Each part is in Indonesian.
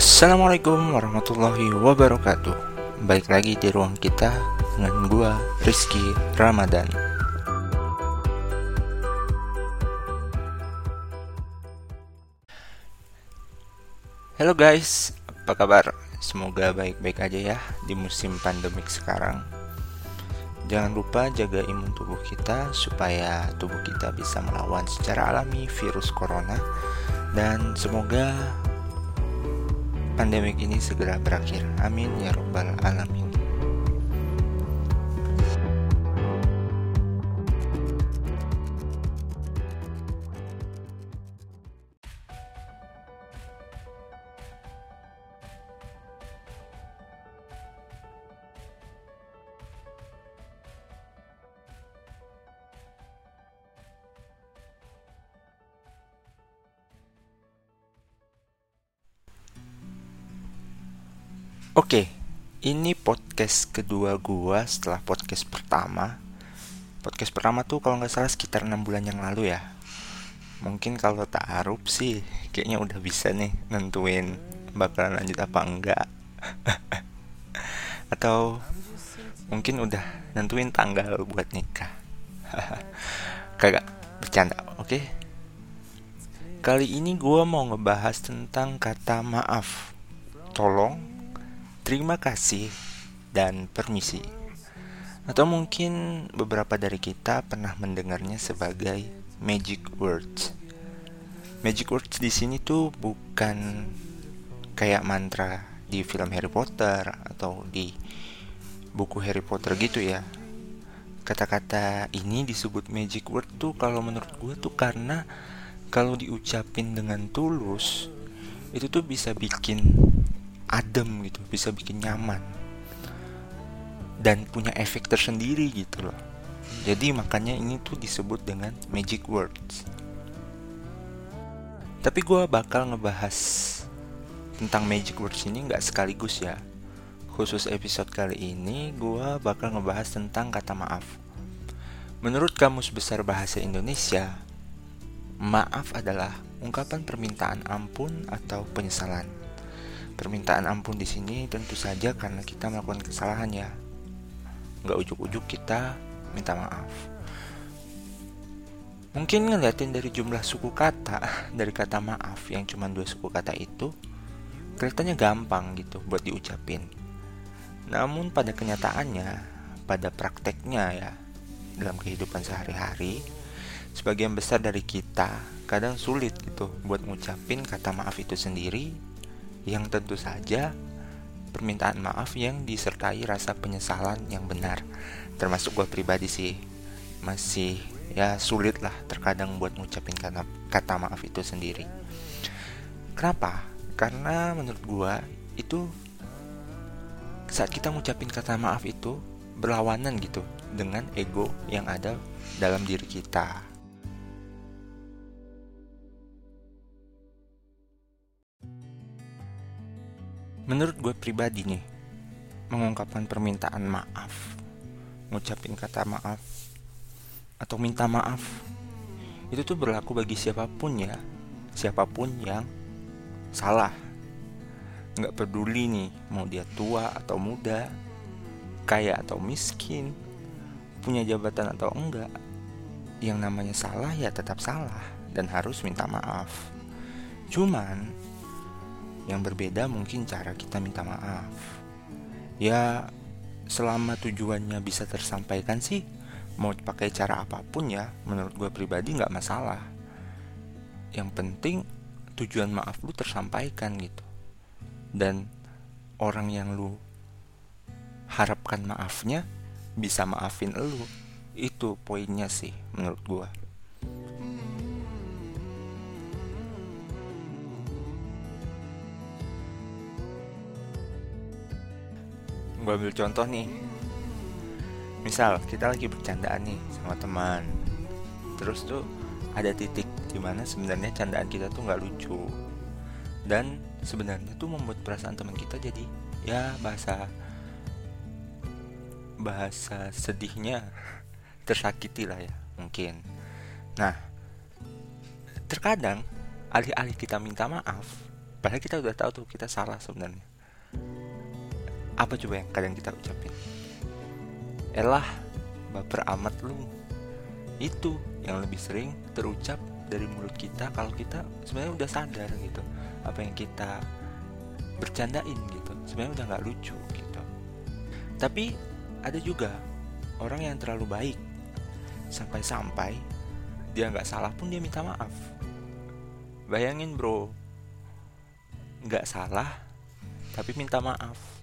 Assalamualaikum warahmatullahi wabarakatuh. Balik lagi di ruang kita dengan gua Rizky Ramadan. Halo guys, apa kabar? Semoga baik-baik aja ya di musim pandemik sekarang. Jangan lupa jaga imun tubuh kita supaya tubuh kita bisa melawan secara alami virus corona. Dan semoga pandemik ini segera berakhir. Amin ya robbal alamin. Oke, ini podcast kedua gua setelah podcast pertama. Podcast pertama tuh kalau nggak salah sekitar enam bulan yang lalu ya. Mungkin kalau tak arup sih, kayaknya udah bisa nih nentuin bakalan lanjut apa enggak. Atau mungkin udah nentuin tanggal buat nikah. Kagak bercanda, oke? Okay? Kali ini gue mau ngebahas tentang kata maaf. Tolong terima kasih, dan permisi. Atau mungkin beberapa dari kita pernah mendengarnya sebagai magic words. Magic words di sini tuh bukan kayak mantra di film Harry Potter atau di buku Harry Potter gitu ya. Kata-kata ini disebut magic word tuh kalau menurut gue tuh karena kalau diucapin dengan tulus itu tuh bisa bikin adem gitu bisa bikin nyaman. Dan punya efek tersendiri gitu loh. Jadi makanya ini tuh disebut dengan magic words. Tapi gue bakal ngebahas tentang magic words ini nggak sekaligus ya. Khusus episode kali ini gue bakal ngebahas tentang kata maaf. Menurut kamus besar bahasa Indonesia maaf adalah ungkapan permintaan ampun atau penyesalan Permintaan ampun di sini tentu saja karena kita melakukan kesalahan ya. Nggak ujuk-ujuk kita minta maaf. Mungkin ngeliatin dari jumlah suku kata dari kata maaf yang cuma dua suku kata itu kelihatannya gampang gitu buat diucapin. Namun pada kenyataannya, pada prakteknya ya dalam kehidupan sehari-hari, sebagian besar dari kita kadang sulit gitu buat ngucapin kata maaf itu sendiri yang tentu saja permintaan maaf yang disertai rasa penyesalan yang benar. Termasuk gue pribadi sih masih ya sulit lah terkadang buat ngucapin kata, kata maaf itu sendiri. Kenapa? Karena menurut gue itu saat kita ngucapin kata maaf itu berlawanan gitu dengan ego yang ada dalam diri kita Menurut gue pribadi nih, mengungkapkan permintaan maaf, ngucapin kata maaf, atau minta maaf, itu tuh berlaku bagi siapa pun ya, siapa pun yang salah. Nggak peduli nih, mau dia tua atau muda, kaya atau miskin, punya jabatan atau enggak, yang namanya salah ya tetap salah dan harus minta maaf. Cuman yang berbeda mungkin cara kita minta maaf. Ya, selama tujuannya bisa tersampaikan sih, mau pakai cara apa pun ya, menurut gue pribadi nggak masalah. Yang penting tujuan maaf lu tersampaikan gitu. Dan orang yang lu harapkan maafnya bisa maafin lu. Itu poinnya sih menurut gue. Gue ambil contoh nih. Misal kita lagi bercandaan nih sama teman. Terus tuh ada titik di mana sebenarnya candaan kita tuh nggak lucu. Dan sebenarnya tuh membuat perasaan teman kita jadi ya bahasa bahasa sedihnya tersakiti lah ya mungkin. Nah terkadang alih-alih kita minta maaf padahal kita udah tahu tuh kita salah sebenarnya apa coba yang kadang kita ucapin? Elah baper amat lu. Itu yang lebih sering terucap dari mulut kita kalau kita sebenarnya udah sadar gitu. Apa yang kita bercandain gitu. Sebenarnya udah nggak lucu gitu. Tapi ada juga orang yang terlalu baik. Sampai-sampai dia nggak salah pun dia minta maaf. Bayangin bro nggak salah tapi minta maaf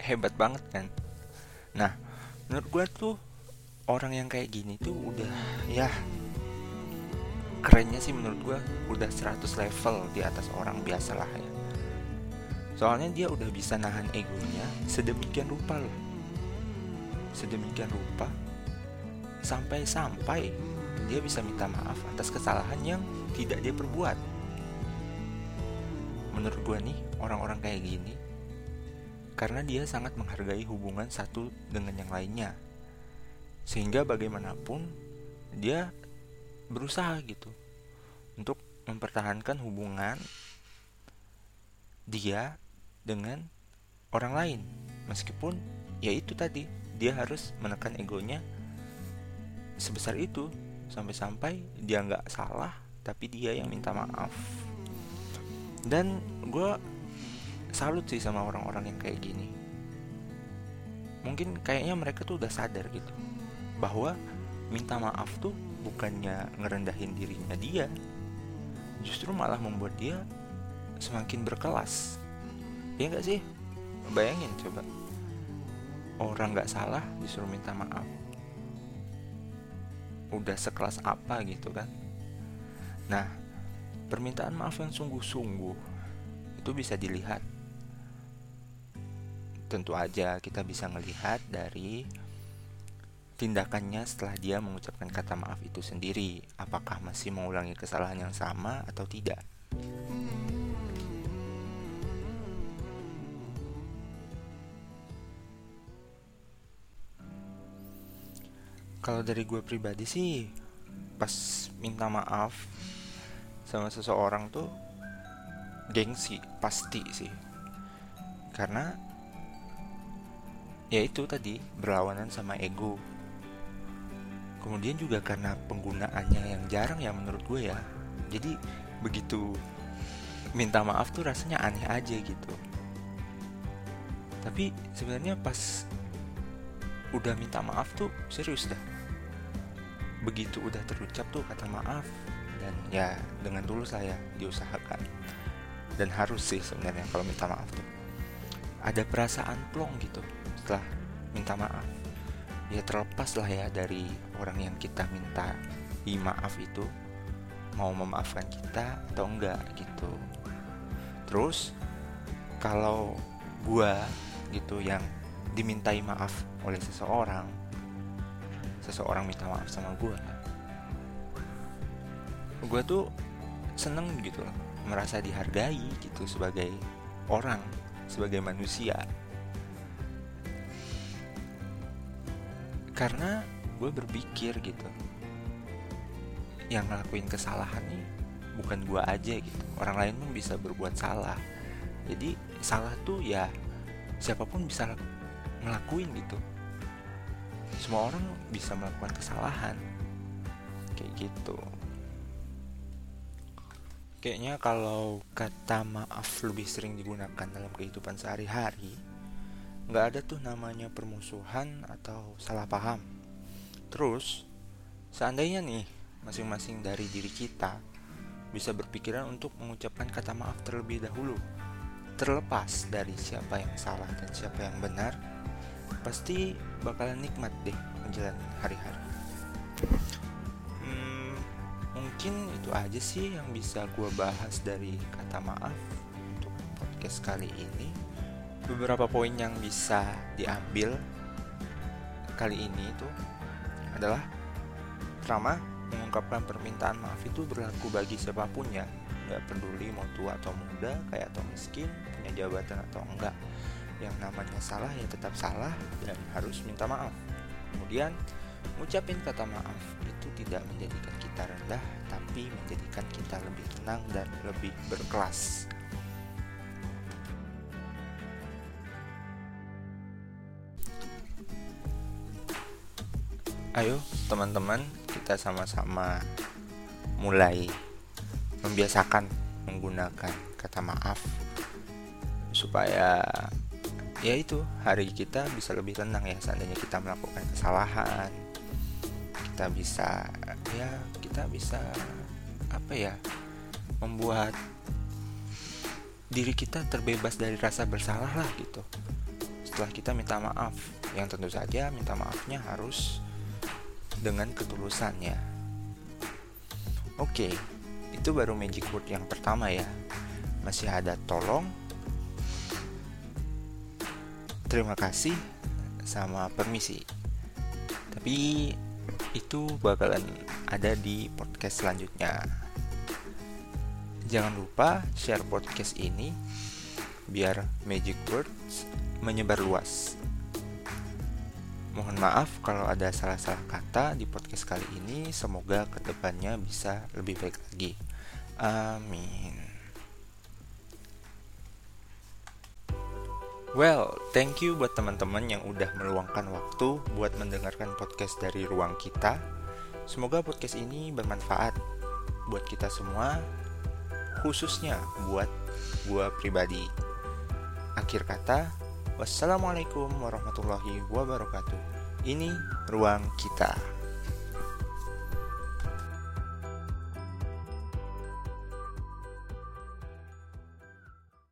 hebat banget kan? Nah menurut gue tuh orang yang kayak gini tuh udah ya kerennya sih menurut gue udah 100 level di atas orang biasa lah ya. Soalnya dia udah bisa nahan egonya sedemikian rupa loh. Sedemikian rupa. Sampai-sampai dia bisa minta maaf atas kesalahan yang tidak dia perbuat. Menurut gue nih orang-orang kayak gini karena dia sangat menghargai hubungan satu dengan yang lainnya. Sehingga bagaimanapun dia berusaha gitu untuk mempertahankan hubungan dia dengan orang lain. Meskipun ya itu tadi dia harus menekan egonya sebesar itu. Sampai-sampai dia nggak salah tapi dia yang minta maaf. Dan gue salut sih sama orang-orang yang kayak gini. Mungkin kayaknya mereka tuh udah sadar gitu bahwa minta maaf tuh bukannya ngerendahin dirinya dia justru malah membuat dia semakin berkelas. Ya nggak sih? Bayangin coba. Orang nggak salah disuruh minta maaf. Udah sekelas apa gitu kan? Nah permintaan maaf yang sungguh-sungguh itu bisa dilihat tentu aja kita bisa melihat dari tindakannya setelah dia mengucapkan kata maaf itu sendiri. Apakah masih mengulangi kesalahan yang sama atau tidak? Kalau dari gue pribadi sih, pas minta maaf sama seseorang tuh gengsi pasti sih, karena ya itu tadi berlawanan sama ego. Kemudian juga karena penggunaannya yang jarang ya menurut gue ya. Jadi begitu minta maaf tuh rasanya aneh aja gitu. Tapi sebenarnya pas udah minta maaf tuh serius dah. Begitu udah terucap tuh kata maaf dan ya dengan tulus lah ya diusahakan. Dan harus sih sebenarnya kalau minta maaf tuh. Ada perasaan plong gitu setelah minta maaf. Ya terlepas lah ya dari orang yang kita minta maaf itu. Mau memaafkan kita atau enggak gitu. Terus kalau gua gitu yang dimintai maaf oleh seseorang seseorang minta maaf sama gua gua tuh seneng gitu. Loh merasa dihargai gitu sebagai orang sebagai manusia karena gue berpikir gitu. Yang ngelakuin kesalahan nih bukan gue aja gitu. Orang lain pun bisa berbuat salah. Jadi salah tuh ya siapa pun bisa ngelakuin gitu. Semua orang bisa melakukan kesalahan. Kayak gitu. Kayaknya kalau kata maaf lebih sering digunakan dalam kehidupan sehari-hari nggak ada tuh namanya permusuhan atau salah paham. Terus, seandainya nih masing-masing dari diri kita bisa berpikiran untuk mengucapkan kata maaf terlebih dahulu, terlepas dari siapa yang salah dan siapa yang benar, pasti bakalan nikmat deh menjalani hari-hari. Hmm, mungkin itu aja sih yang bisa gue bahas dari kata maaf untuk podcast kali ini beberapa poin yang bisa diambil kali ini itu adalah pertama mengungkapkan permintaan maaf itu berlaku bagi siapa pun ya. Nggak peduli mau tua atau muda kaya atau miskin punya jabatan atau enggak. Yang namanya salah ya tetap salah dan harus minta maaf. Kemudian Ngucapin kata maaf itu tidak menjadikan kita rendah, tapi menjadikan kita lebih tenang dan lebih berkelas. Ayo, teman-teman, kita sama-sama mulai membiasakan menggunakan kata maaf supaya ya itu hari kita bisa lebih tenang ya. Seandainya kita melakukan kesalahan kita bisa ya kita bisa apa ya membuat diri kita terbebas dari rasa bersalah lah gitu. Setelah kita minta maaf yang tentu saja minta maafnya harus dengan ketulusannya. Oke, itu baru magic word yang pertama ya. Masih ada tolong, terima kasih, sama permisi. Tapi itu bakalan ada di podcast selanjutnya. Jangan lupa share podcast ini biar magic words menyebar luas. Mohon maaf kalau ada salah-salah kata di podcast kali ini. Semoga ke depannya bisa lebih baik lagi. Amin. Well, thank you buat teman-teman yang udah meluangkan waktu buat mendengarkan podcast dari ruang kita. Semoga podcast ini bermanfaat buat kita semua, khususnya buat gua pribadi. Akhir kata, Wassalamualaikum warahmatullahi wabarakatuh. Ini ruang kita.